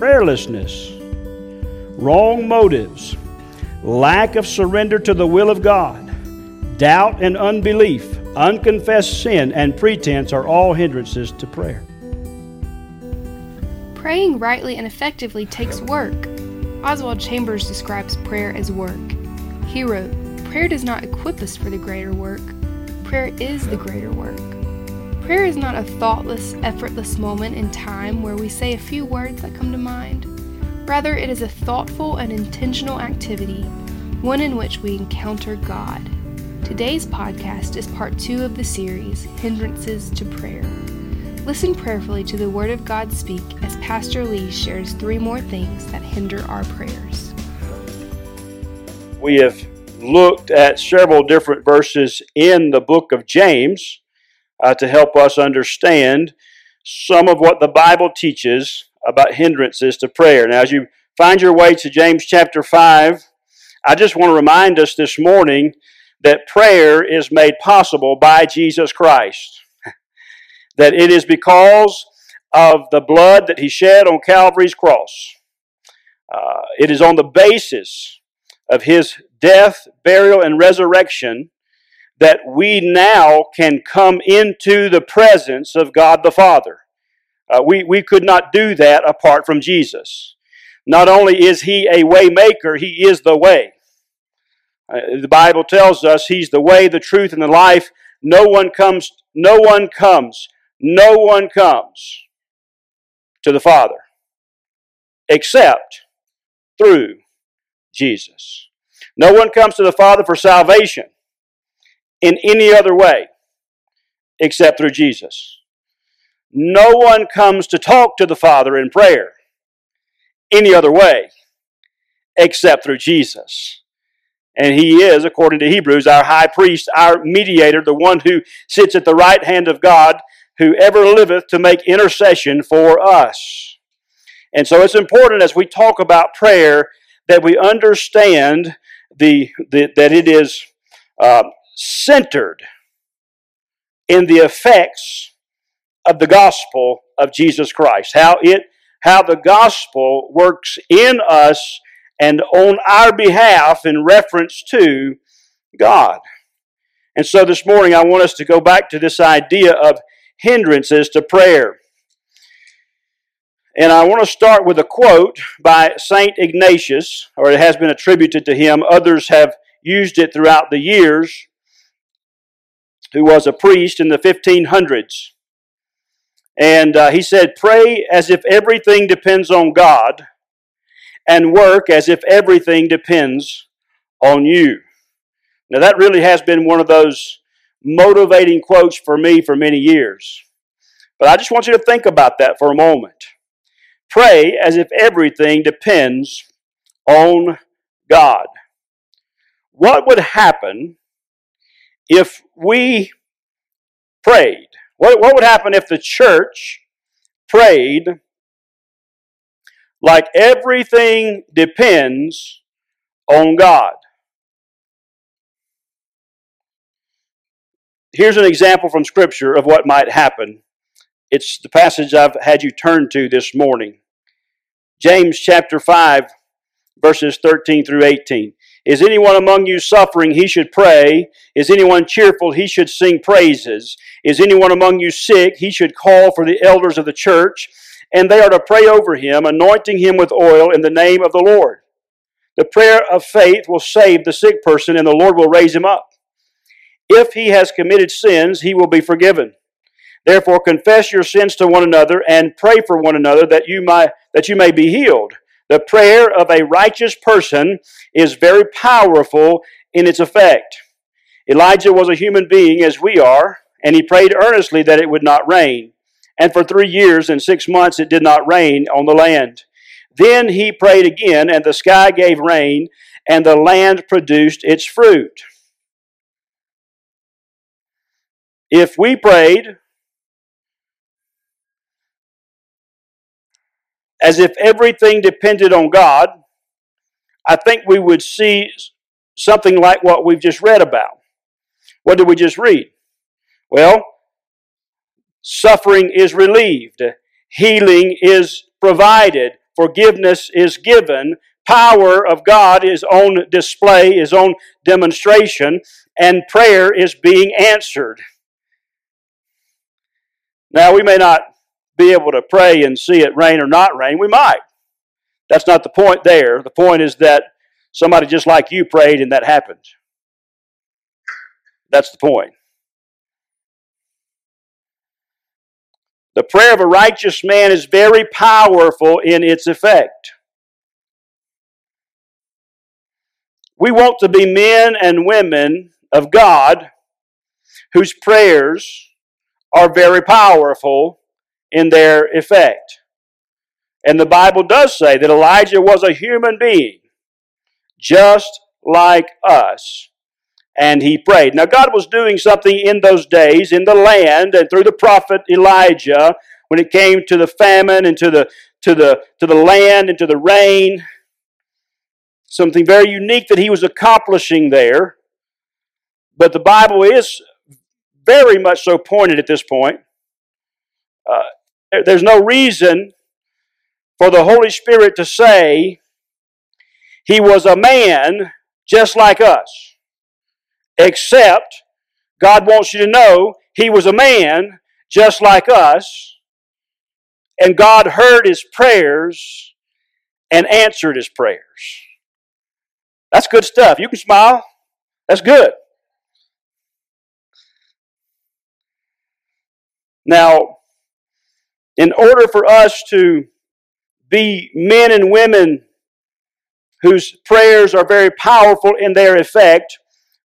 prayerlessness, wrong motives, lack of surrender to the will of God, doubt and unbelief, unconfessed sin, and pretense are all hindrances to prayer. Praying rightly and effectively takes work. Oswald Chambers describes prayer as work. He wrote, Prayer does not equip us for the greater work, prayer is the greater work. Prayer is not a thoughtless, effortless moment in time where we say a few words that come to mind. Rather, it is a thoughtful and intentional activity, one in which we encounter God. Today's podcast is part two of the series, Hindrances to Prayer. Listen prayerfully to the Word of God speak as Pastor Lee shares three more things that hinder our prayers. We have looked at several different verses in the book of James uh, to help us understand some of what the Bible teaches about hindrances to prayer. Now, as you find your way to James chapter 5, I just want to remind us this morning that prayer is made possible by Jesus Christ. that it is because of the blood that He shed on Calvary's cross. Uh, it is on the basis of His death, burial, and resurrection that we now can come into the presence of God the Father. Uh, we, we could not do that apart from Jesus. Not only is He a way maker, He is the way. Uh, the Bible tells us He's the way, the truth, and the life. No one comes, no one comes, no one comes to the Father except through Jesus. No one comes to the Father for salvation in any other way except through Jesus. No one comes to talk to the Father in prayer any other way except through Jesus. And he is, according to Hebrews, our high priest, our mediator, the one who sits at the right hand of God, who ever liveth to make intercession for us. And so it's important as we talk about prayer that we understand the, the that it is uh, centered in the effects of the gospel of Jesus Christ. How it how the gospel works in us and on our behalf in reference to God. And so this morning I want us to go back to this idea of hindrances to prayer. And I want to start with a quote by St. Ignatius, or it has been attributed to him. Others have used it throughout the years who was a priest in the 1500s. And uh, he said, Pray as if everything depends on God, and work as if everything depends on you. Now, that really has been one of those motivating quotes for me for many years. But I just want you to think about that for a moment. Pray as if everything depends on God. What would happen if we prayed? What, what would happen if the church prayed like everything depends on God? Here's an example from Scripture of what might happen. It's the passage I've had you turn to this morning. James chapter 5, verses 13 through 18. Is anyone among you suffering? He should pray. Is anyone cheerful? He should sing praises. Is anyone among you sick? He should call for the elders of the church, and they are to pray over him, anointing him with oil in the name of the Lord. The prayer of faith will save the sick person, and the Lord will raise him up. If he has committed sins, he will be forgiven. Therefore, confess your sins to one another and pray for one another that you, might, that you may be healed. The prayer of a righteous person is very powerful in its effect. Elijah was a human being as we are, and he prayed earnestly that it would not rain. And for three years and six months it did not rain on the land. Then he prayed again, and the sky gave rain, and the land produced its fruit. If we prayed as if everything depended on God, I think we would see something like what we've just read about. What did we just read? Well, suffering is relieved, healing is provided, forgiveness is given, power of God is on display, is on demonstration, and prayer is being answered. Now, we may not be able to pray and see it rain or not rain. We might. That's not the point there. The point is that somebody just like you prayed and that happened. That's the point. The prayer of a righteous man is very powerful in its effect. We want to be men and women of God whose prayers are very powerful in their effect. And the Bible does say that Elijah was a human being, just like us. And he prayed. Now, God was doing something in those days in the land and through the prophet Elijah when it came to the famine and to the, to the, to the land and to the rain. Something very unique that he was accomplishing there. But the Bible is very much so pointed at this point. Uh, there's no reason for the Holy Spirit to say he was a man just like us, except God wants you to know he was a man just like us, and God heard his prayers and answered his prayers. That's good stuff. You can smile. That's good. Now, in order for us to be men and women whose prayers are very powerful in their effect,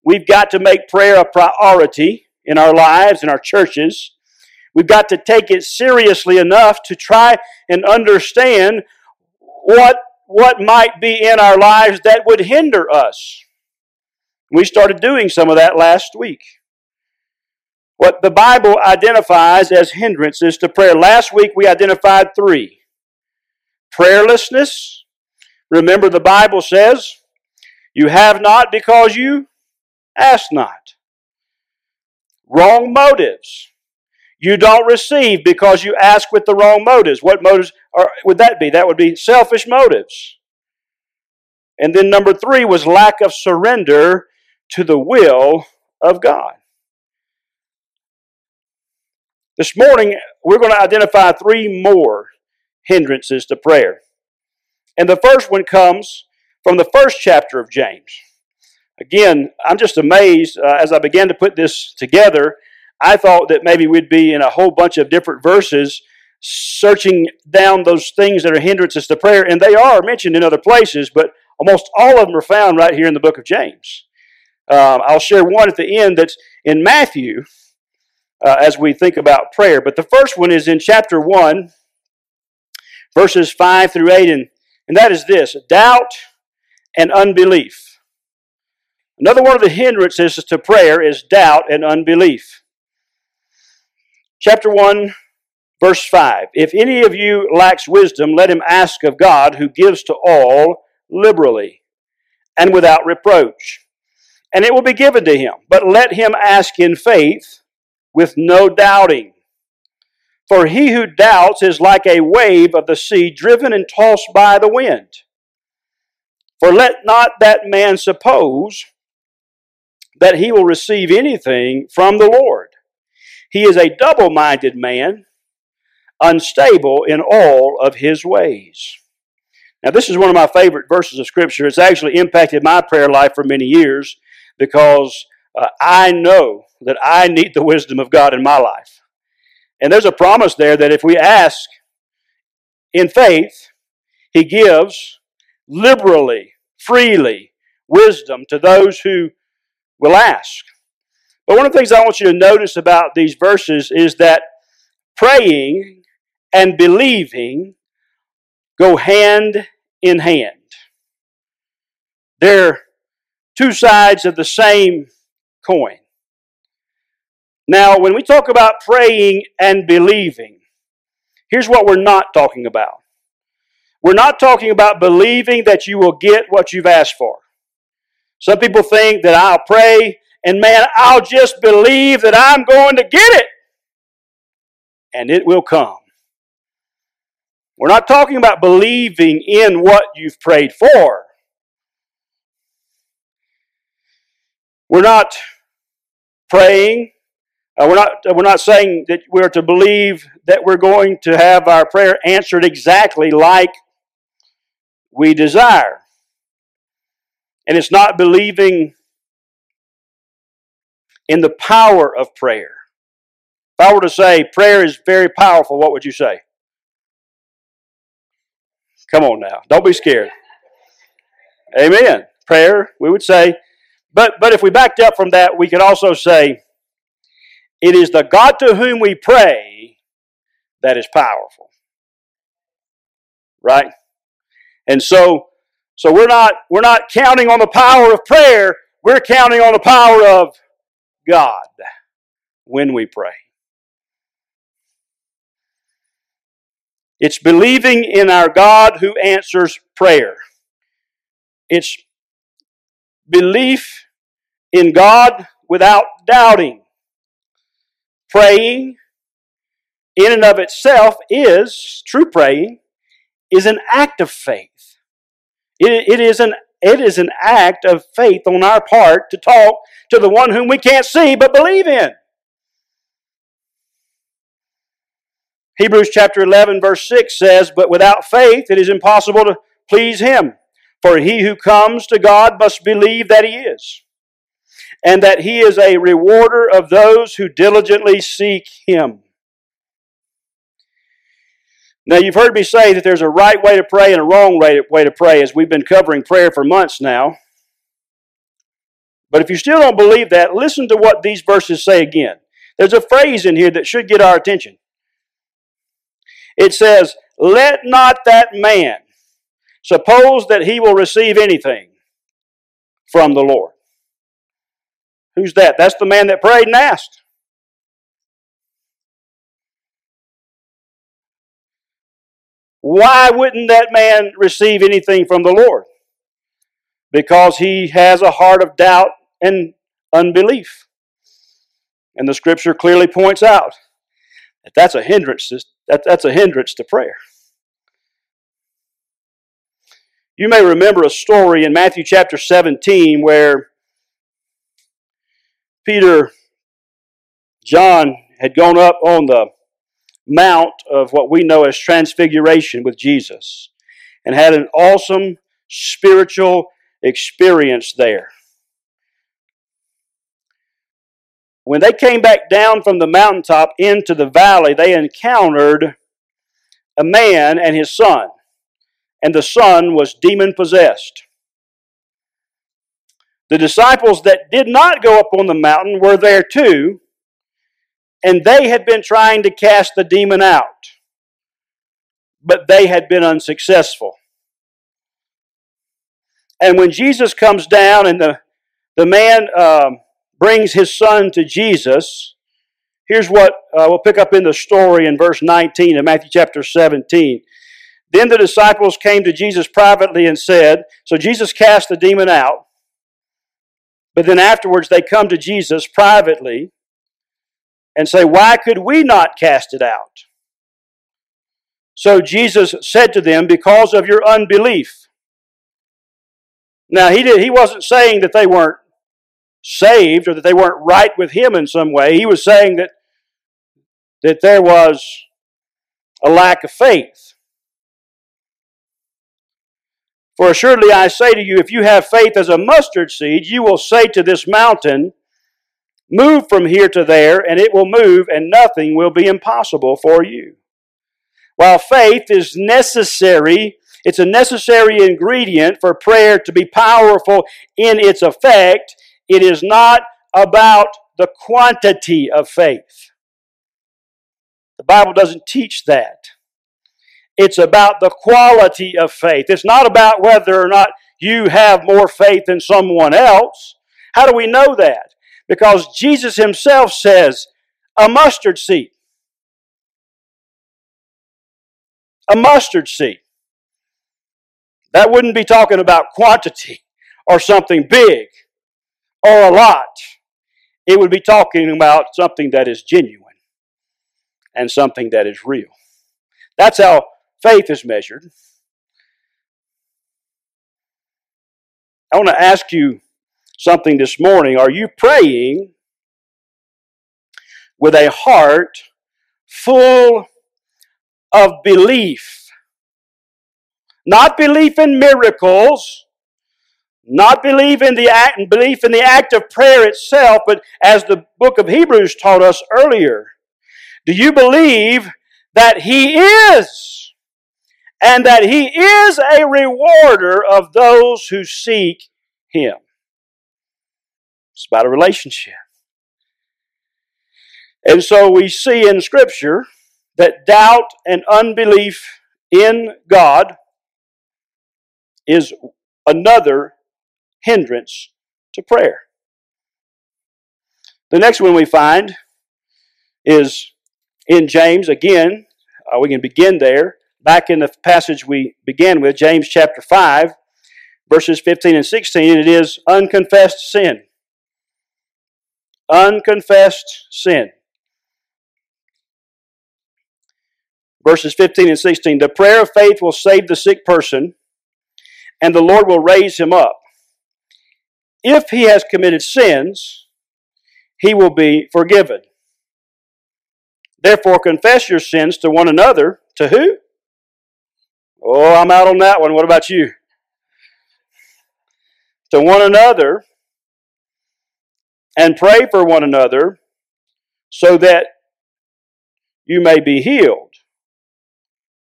we've got to make prayer a priority in our lives, in our churches. We've got to take it seriously enough to try and understand what, what might be in our lives that would hinder us. We started doing some of that last week what the Bible identifies as hindrances to prayer. Last week we identified three prayerlessness. Remember, the Bible says, You have not because you ask not. Wrong motives. You don't receive because you ask with the wrong motives. What motives are, would that be? That would be selfish motives. And then number three was lack of surrender to the will of God. This morning, we're going to identify three more hindrances to prayer. And the first one comes from the first chapter of James. Again, I'm just amazed uh, as I began to put this together. I thought that maybe we'd be in a whole bunch of different verses searching down those things that are hindrances to prayer, and they are mentioned in other places, but almost all of them are found right here in the book of James. Um, I'll share one at the end that's in Matthew, uh, as we think about prayer. But the first one is in chapter 1, verses 5 through 8, and, and that is this doubt and unbelief. Another one of the hindrances to prayer is doubt and unbelief. Chapter 1, verse 5 If any of you lacks wisdom, let him ask of God, who gives to all liberally and without reproach, and it will be given to him. But let him ask in faith with no doubting. For he who doubts is like a wave of the sea driven and tossed by the wind. For let not that man suppose that he will receive anything from the Lord. He is a double minded man, unstable in all of his ways. Now, this is one of my favorite verses of Scripture. It's actually impacted my prayer life for many years because uh, I know that I need the wisdom of God in my life. And there's a promise there that if we ask in faith, He gives liberally, freely, wisdom to those who will ask. But one of the things I want you to notice about these verses is that praying and believing go hand in hand. They're two sides of the same coin. Now, when we talk about praying and believing, here's what we're not talking about. We're not talking about believing that you will get what you've asked for. Some people think that I'll pray and man, I'll just believe that I'm going to get it and it will come. We're not talking about believing in what you've prayed for. We're not praying. Uh, we're not. We're not saying that we're to believe that we're going to have our prayer answered exactly like we desire, and it's not believing in the power of prayer. If I were to say prayer is very powerful, what would you say? Come on now. Don't be scared. Amen. Prayer, we would say. But, but if we backed up from that, we could also say, it is the God to whom we pray that is powerful. Right? And so, so we're not, we're not counting on the power of prayer, we're counting on the power of God when we pray. It's believing in our God who answers prayer. It's belief in God without doubting. Praying in and of itself is, true praying, is an act of faith. It, it, is an, it is an act of faith on our part to talk to the one whom we can't see but believe in. Hebrews chapter 11, verse 6 says, But without faith it is impossible to please him. For he who comes to God must believe that he is, and that he is a rewarder of those who diligently seek him. Now, you've heard me say that there's a right way to pray and a wrong way to pray as we've been covering prayer for months now. But if you still don't believe that, listen to what these verses say again. There's a phrase in here that should get our attention. It says, Let not that man suppose that he will receive anything from the Lord. Who's that? That's the man that prayed and asked. Why wouldn't that man receive anything from the Lord? Because he has a heart of doubt and unbelief. And the scripture clearly points out that that's a hindrance that, that's a hindrance to prayer. You may remember a story in Matthew chapter 17 where Peter, John had gone up on the mount of what we know as transfiguration with Jesus and had an awesome spiritual experience there. When they came back down from the mountaintop into the valley, they encountered a man and his son, and the son was demon possessed. The disciples that did not go up on the mountain were there too, and they had been trying to cast the demon out, but they had been unsuccessful. And when Jesus comes down and the, the man um, brings his son to Jesus, here's what uh, we'll pick up in the story in verse 19 of Matthew chapter 17. Then the disciples came to Jesus privately and said, So Jesus cast the demon out, but then afterwards they come to Jesus privately and say, Why could we not cast it out? So Jesus said to them, Because of your unbelief. Now, he, did, he wasn't saying that they weren't saved or that they weren't right with him in some way. He was saying that, that there was a lack of faith. For assuredly I say to you, if you have faith as a mustard seed, you will say to this mountain, Move from here to there, and it will move, and nothing will be impossible for you. While faith is necessary, it's a necessary ingredient for prayer to be powerful in its effect, it is not about the quantity of faith. The Bible doesn't teach that. It's about the quality of faith. It's not about whether or not you have more faith than someone else. How do we know that? Because Jesus himself says, a mustard seed. A mustard seed. That wouldn't be talking about quantity or something big or a lot. It would be talking about something that is genuine and something that is real. That's how faith is measured. I want to ask you something this morning. Are you praying with a heart full of belief? Not belief in miracles, not belief in the act, belief in the act of prayer itself, but as the book of Hebrews taught us earlier, do you believe that He is and that He is a rewarder of those who seek Him? It's about a relationship. And so we see in Scripture that doubt and unbelief in God is another hindrance to prayer. The next one we find is in James. Again, uh, we can begin there. Back in the passage we began with, James chapter 5, verses 15 and 16, and it is unconfessed sin. Unconfessed sin. Verses 15 and 16 The prayer of faith will save the sick person, and the Lord will raise him up. If he has committed sins, he will be forgiven. Therefore, confess your sins to one another. To who? Oh, I'm out on that one. What about you? To one another and pray for one another so that you may be healed.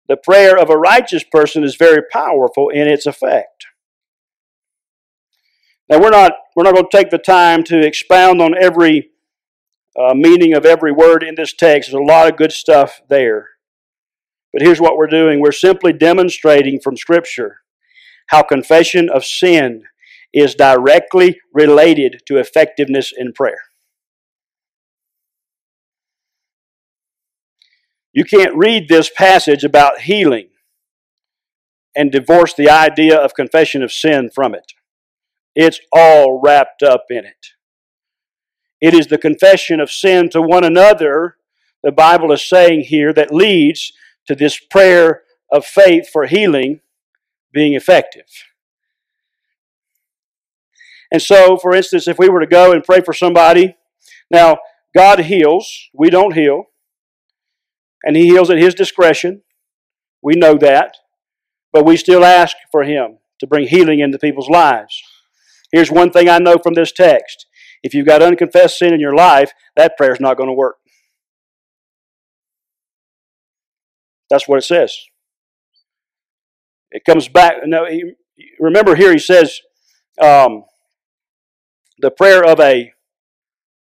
The prayer of a righteous person is very powerful in its effect. Now we're not we're not going to take the time to expound on every uh, meaning of every word in this text. There's a lot of good stuff there. But here's what we're doing. We're simply demonstrating from Scripture how confession of sin is directly related to effectiveness in prayer. You can't read this passage about healing and divorce the idea of confession of sin from it. It's all wrapped up in it. It is the confession of sin to one another, the Bible is saying here, that leads to this prayer of faith for healing being effective. And so, for instance, if we were to go and pray for somebody, now, God heals, we don't heal, and He heals at His discretion. We know that, but we still ask for Him to bring healing into people's lives. Here's one thing I know from this text if you've got unconfessed sin in your life, that prayer is not going to work. That's what it says. It comes back. No, remember here he says, um, the prayer of a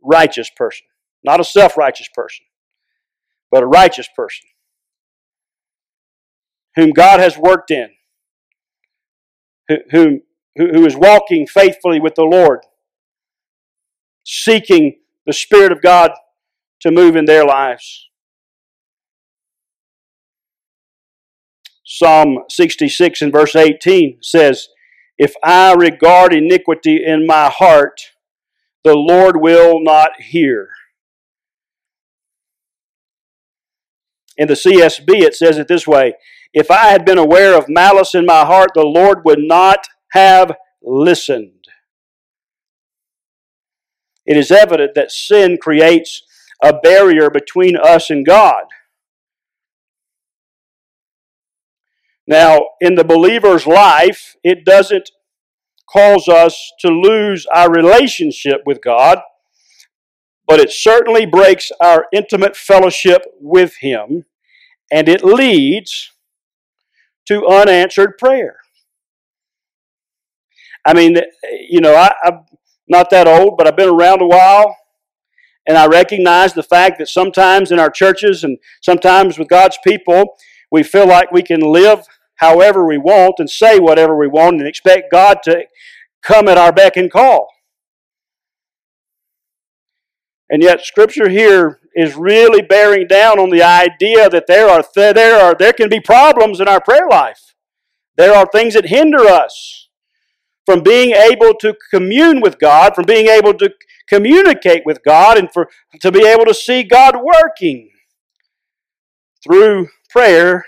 righteous person, not a self righteous person, but a righteous person whom God has worked in, whom, who is walking faithfully with the Lord, seeking the Spirit of God to move in their lives. Psalm 66 and verse 18 says, if I regard iniquity in my heart, the Lord will not hear. In the CSB, it says it this way If I had been aware of malice in my heart, the Lord would not have listened. It is evident that sin creates a barrier between us and God. Now, in the believer's life, it doesn't cause us to lose our relationship with God, but it certainly breaks our intimate fellowship with Him, and it leads to unanswered prayer. I mean, you know, I, I'm not that old, but I've been around a while, and I recognize the fact that sometimes in our churches and sometimes with God's people, we feel like we can live however we want and say whatever we want and expect God to come at our beck and call. And yet scripture here is really bearing down on the idea that there are th- there are there can be problems in our prayer life. There are things that hinder us from being able to commune with God, from being able to communicate with God and for to be able to see God working through prayer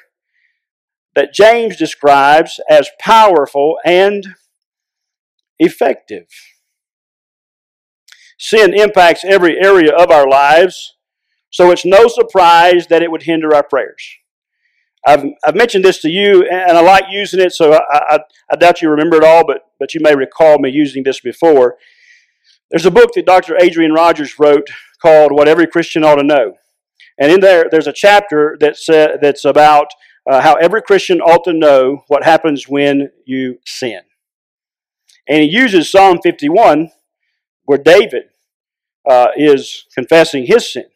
that James describes as powerful and effective. Sin impacts every area of our lives, so it's no surprise that it would hinder our prayers. I've, I've mentioned this to you, and I like using it, so I, I, I doubt you remember it all, but, but you may recall me using this before. There's a book that Dr. Adrian Rogers wrote called What Every Christian Ought to Know. And in there, there's a chapter that's, uh, that's about uh, how every Christian ought to know what happens when you sin. And he uses Psalm 51, where David uh, is confessing his sin.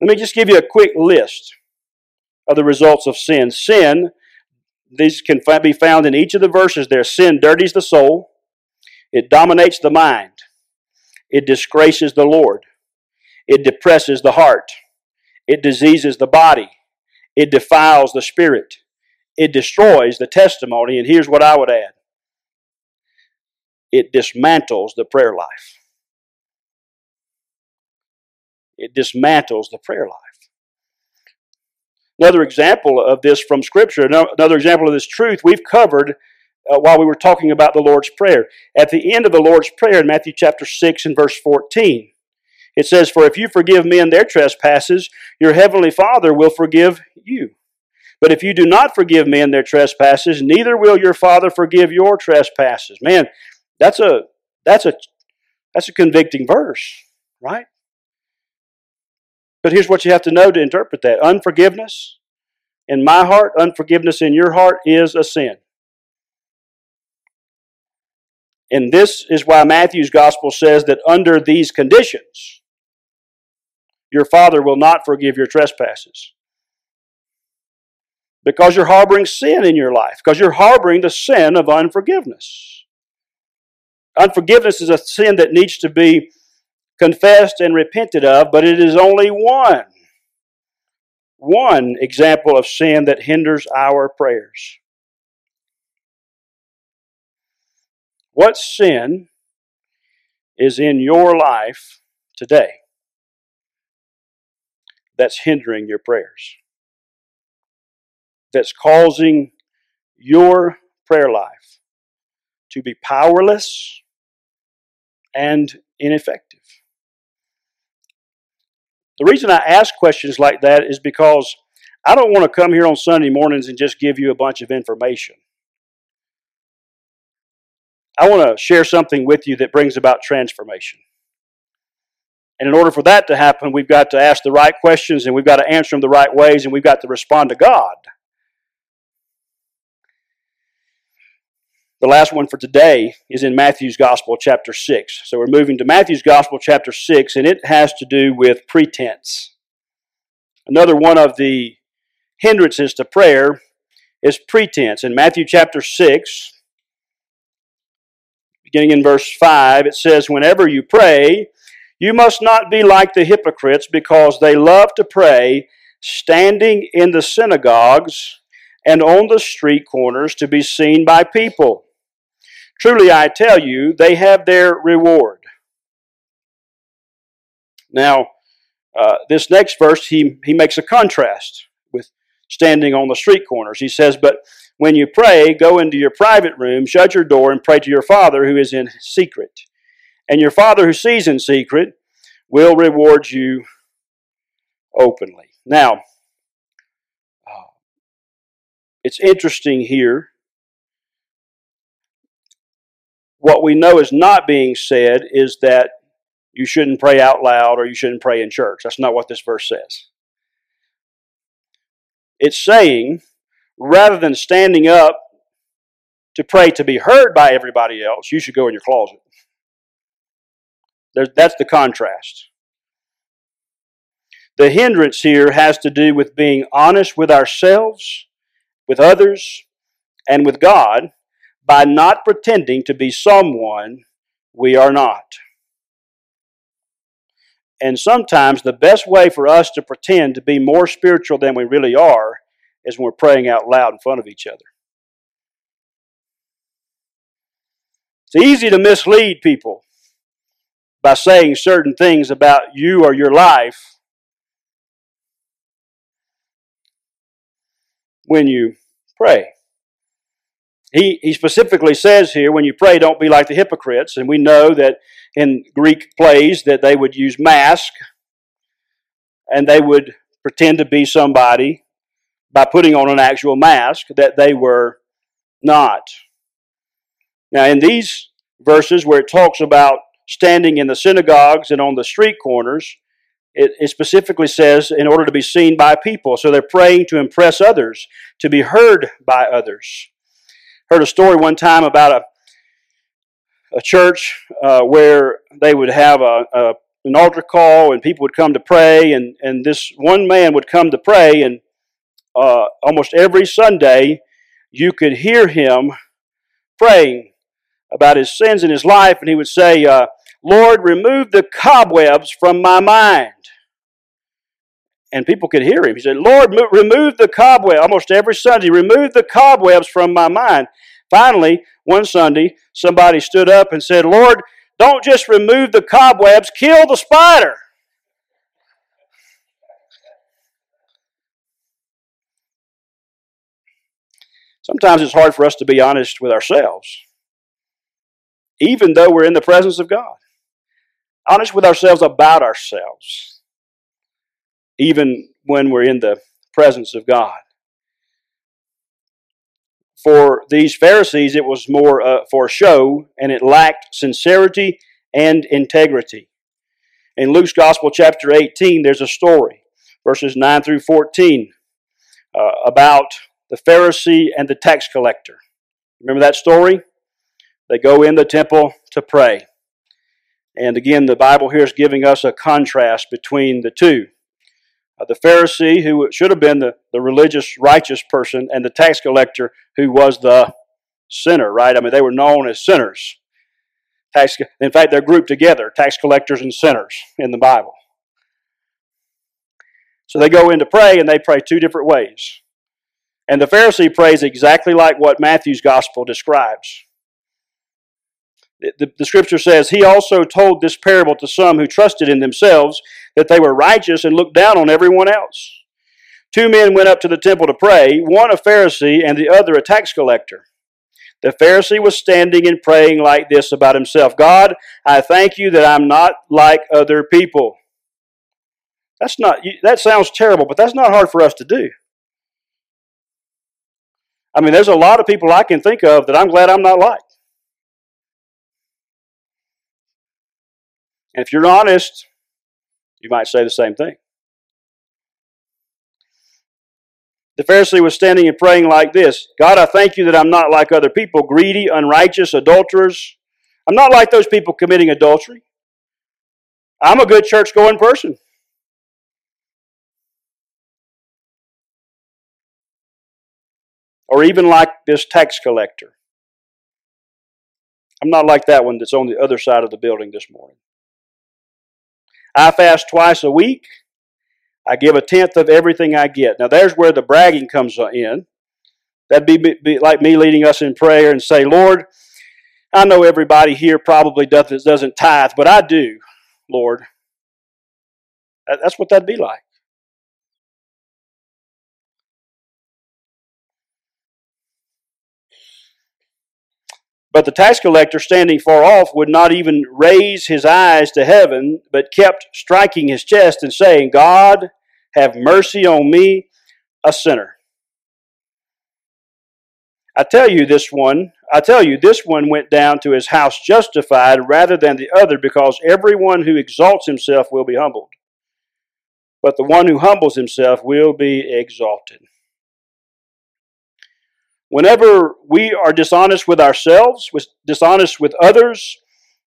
Let me just give you a quick list of the results of sin. Sin, these can be found in each of the verses there. Sin dirties the soul, it dominates the mind, it disgraces the Lord, it depresses the heart, it diseases the body, it defiles the spirit, it destroys the testimony, and here's what I would add it dismantles the prayer life. It dismantles the prayer life. Another example of this from Scripture, another example of this truth we've covered uh, while we were talking about the Lord's Prayer. At the end of the Lord's Prayer in Matthew chapter 6 and verse 14, it says, For if you forgive men their trespasses, your heavenly Father will forgive you. But if you do not forgive men their trespasses, neither will your Father forgive your trespasses. Man, that's a that's a that's a convicting verse, right? But here's what you have to know to interpret that. Unforgiveness in my heart, unforgiveness in your heart is a sin. And this is why Matthew's gospel says that under these conditions, your Father will not forgive your trespasses. Because you're harboring sin in your life, because you're harboring the sin of unforgiveness. Unforgiveness is a sin that needs to be confessed and repented of, but it is only one. One example of sin that hinders our prayers. What sin is in your life today that's hindering your prayers? That's causing your prayer life to be powerless and ineffective. The reason I ask questions like that is because I don't want to come here on Sunday mornings and just give you a bunch of information. I want to share something with you that brings about transformation. And in order for that to happen, we've got to ask the right questions and we've got to answer them the right ways and we've got to respond to God. The last one for today is in Matthew's Gospel, chapter 6. So we're moving to Matthew's Gospel, chapter 6, and it has to do with pretense. Another one of the hindrances to prayer is pretense. In Matthew chapter 6, beginning in verse 5, it says, Whenever you pray, you must not be like the hypocrites because they love to pray standing in the synagogues and on the street corners to be seen by people. Truly I tell you, they have their reward. Now, uh, this next verse, he, he makes a contrast with standing on the street corners. He says, But when you pray, go into your private room, shut your door, and pray to your Father who is in secret. And your Father who sees in secret will reward you openly. Now, uh, it's interesting here what we know is not being said is that you shouldn't pray out loud or you shouldn't pray in church. That's not what this verse says. It's saying, rather than standing up to pray to be heard by everybody else, you should go in your closet. There's, that's the contrast. The hindrance here has to do with being honest with ourselves, with others, and with God by not pretending to be someone we are not. And sometimes the best way for us to pretend to be more spiritual than we really are is when we're praying out loud in front of each other. It's easy to mislead people by saying certain things about you or your life when you pray. He, he specifically says here, when you pray, don't be like the hypocrites. And we know that in Greek plays that they would use mask and they would pretend to be somebody by putting on an actual mask that they were not. Now, in these verses where it talks about standing in the synagogues and on the street corners, it, it, specifically says in order to be seen by people. So they're praying to impress others, to be heard by others. Heard a story one time about a, a church uh, where they would have a, a, an altar call and people would come to pray, and, and this one man would come to pray, and uh, almost every Sunday you could hear him praying about his sins in his life, and he would say, uh, Lord, remove the cobwebs from my mind. And people could hear him. He said, Lord, remove the cobweb. Almost every Sunday, remove the cobwebs from my mind. Finally, one Sunday, somebody stood up and said, Lord, don't just remove the cobwebs, kill the spider. Sometimes it's hard for us to be honest with ourselves, even though we're in the presence of God honest with ourselves about ourselves, even when we're in the presence of God. For these Pharisees, it was more uh, for show, and it lacked sincerity and integrity. In Luke's Gospel, chapter 18, there's a story, verses 9 through 14, uh, about the Pharisee and the tax collector. Remember that story? They go in the temple to pray. And again, the Bible here is giving us a contrast between the two. Uh, the Pharisee, who should have been the, the religious, righteous person, and the tax collector, who was the sinner, right? I mean, they were known as sinners. Tax, in fact, they're grouped together, tax collectors and sinners in the Bible. So they go in to pray, and they pray two different ways. And the Pharisee prays exactly like what Matthew's gospel describes. The, the, scripture says, He also told this parable to some who trusted in themselves that they were righteous and looked down on everyone else. Two men went up to the temple to pray, one a Pharisee and the other a tax collector. The Pharisee was standing and praying like this about himself God, I thank you that I'm not like other people. That's not, that sounds terrible, but that's not hard for us to do. I mean, there's a lot of people I can think of that I'm glad I'm not like. And if you're honest, you might say the same thing. The Pharisee was standing and praying like this God, I thank you that I'm not like other people, greedy, unrighteous, adulterers. I'm not like those people committing adultery. I'm a good church going person. Or even like this tax collector. I'm not like that one that's on the other side of the building this morning. I fast twice a week. I give a tenth of everything I get. Now, there's where the bragging comes in. That'd be, be like me leading us in prayer and say, Lord, I know everybody here probably doesn't, doesn't tithe, but I do, Lord. That's what that'd be like. But the tax collector, standing far off, would not even raise his eyes to heaven, but kept striking his chest and saying, God, have mercy on me, a sinner. I tell you this one, I tell you, this one went down to his house justified rather than the other, because everyone who exalts himself will be humbled. But the one who humbles himself will be exalted. Whenever we are dishonest with ourselves, dishonest with others,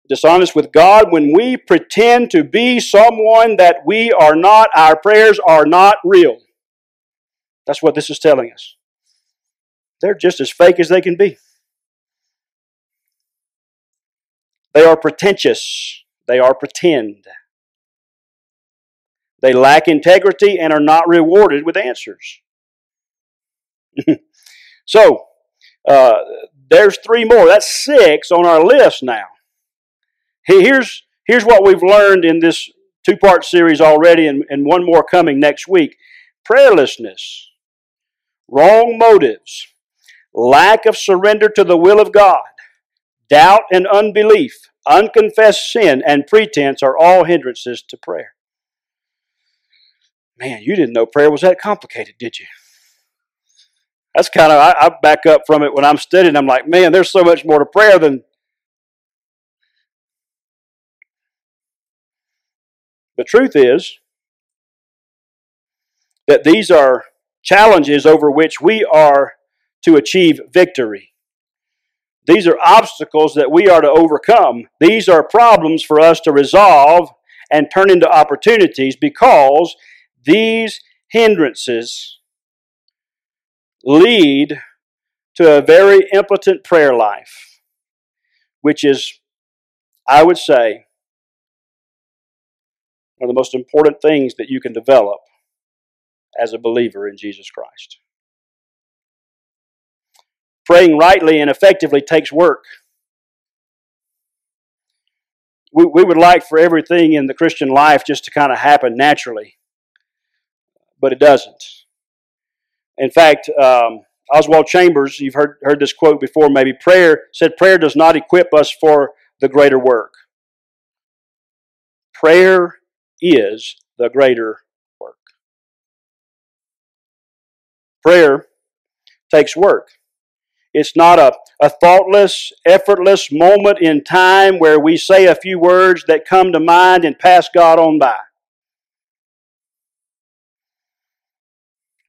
dishonest with God, when we pretend to be someone that we are not, our prayers are not real. That's what this is telling us. They're just as fake as they can be. They are pretentious. They are pretend. They lack integrity and are not rewarded with answers. So, uh, there's three more. That's six on our list now. Here's, here's what we've learned in this two part series already, and, and one more coming next week prayerlessness wrong motives, lack of surrender to the will of God, doubt and unbelief, unconfessed sin, and pretense are all hindrances to prayer. Man, you didn't know prayer was that complicated, did you? That's kind of, I, I back up from it when I'm studying. I'm like, man, there's so much more to prayer than. The truth is that these are challenges over which we are to achieve victory. These are obstacles that we are to overcome. These are problems for us to resolve and turn into opportunities because these hindrances lead to a very impotent prayer life, which is, I would say, one of the most important things that you can develop as a believer in Jesus Christ. Praying rightly and effectively takes work. We, we would like for everything in the Christian life just to kind of happen naturally, but it doesn't. In fact, um, Oswald Chambers, you've heard, heard this quote before, maybe prayer said, Prayer does not equip us for the greater work. Prayer is the greater work. Prayer takes work. It's not a, a thoughtless, effortless moment in time where we say a few words that come to mind and pass God on by.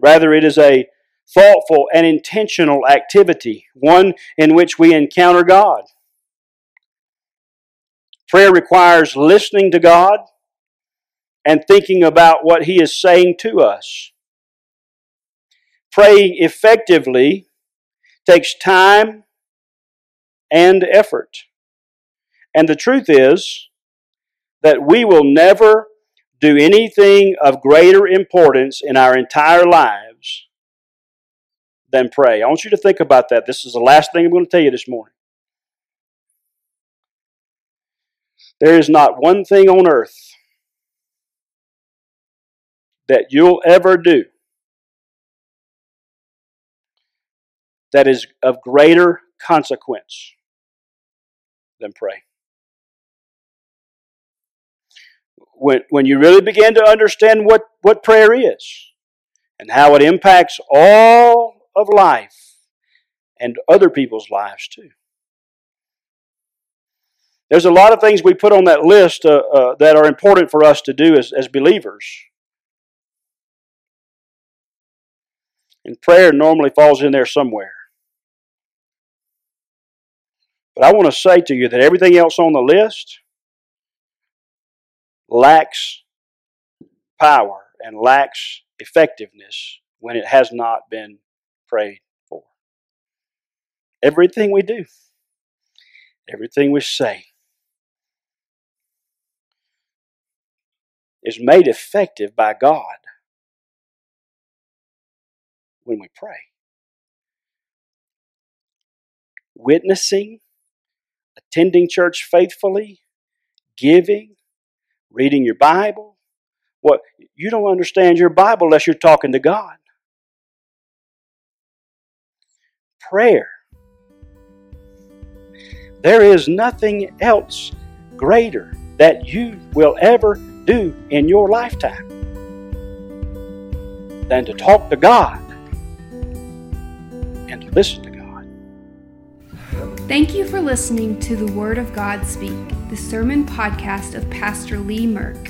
Rather, it is a thoughtful and intentional activity, one in which we encounter God. Prayer requires listening to God and thinking about what He is saying to us. Praying effectively takes time and effort. And the truth is that we will never do anything of greater importance in our entire lives than pray. I want you to think about that. This is the last thing I'm going to tell you this morning. There is not one thing on earth that you'll ever do that is of greater consequence than pray. When, when you really begin to understand what, what prayer is and how it impacts all of life and other people's lives too. There's a lot of things we put on that list uh, uh, that are important for us to do as, as believers. And prayer normally falls in there somewhere. But I want to say to you that everything else on the list lacks power and lacks effectiveness when it has not been prayed for. Everything we do, everything we say, is made effective by God when we pray. Witnessing, attending church faithfully, giving, reading your Bible. What you don't understand your Bible unless you're talking to God. Prayer. There is nothing else greater that you will ever do in your lifetime than to talk to God and to listen to. Thank you for listening to the Word of God Speak the sermon podcast of Pastor Lee Merck.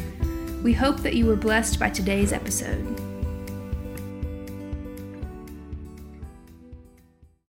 We hope that you were blessed by today's episode.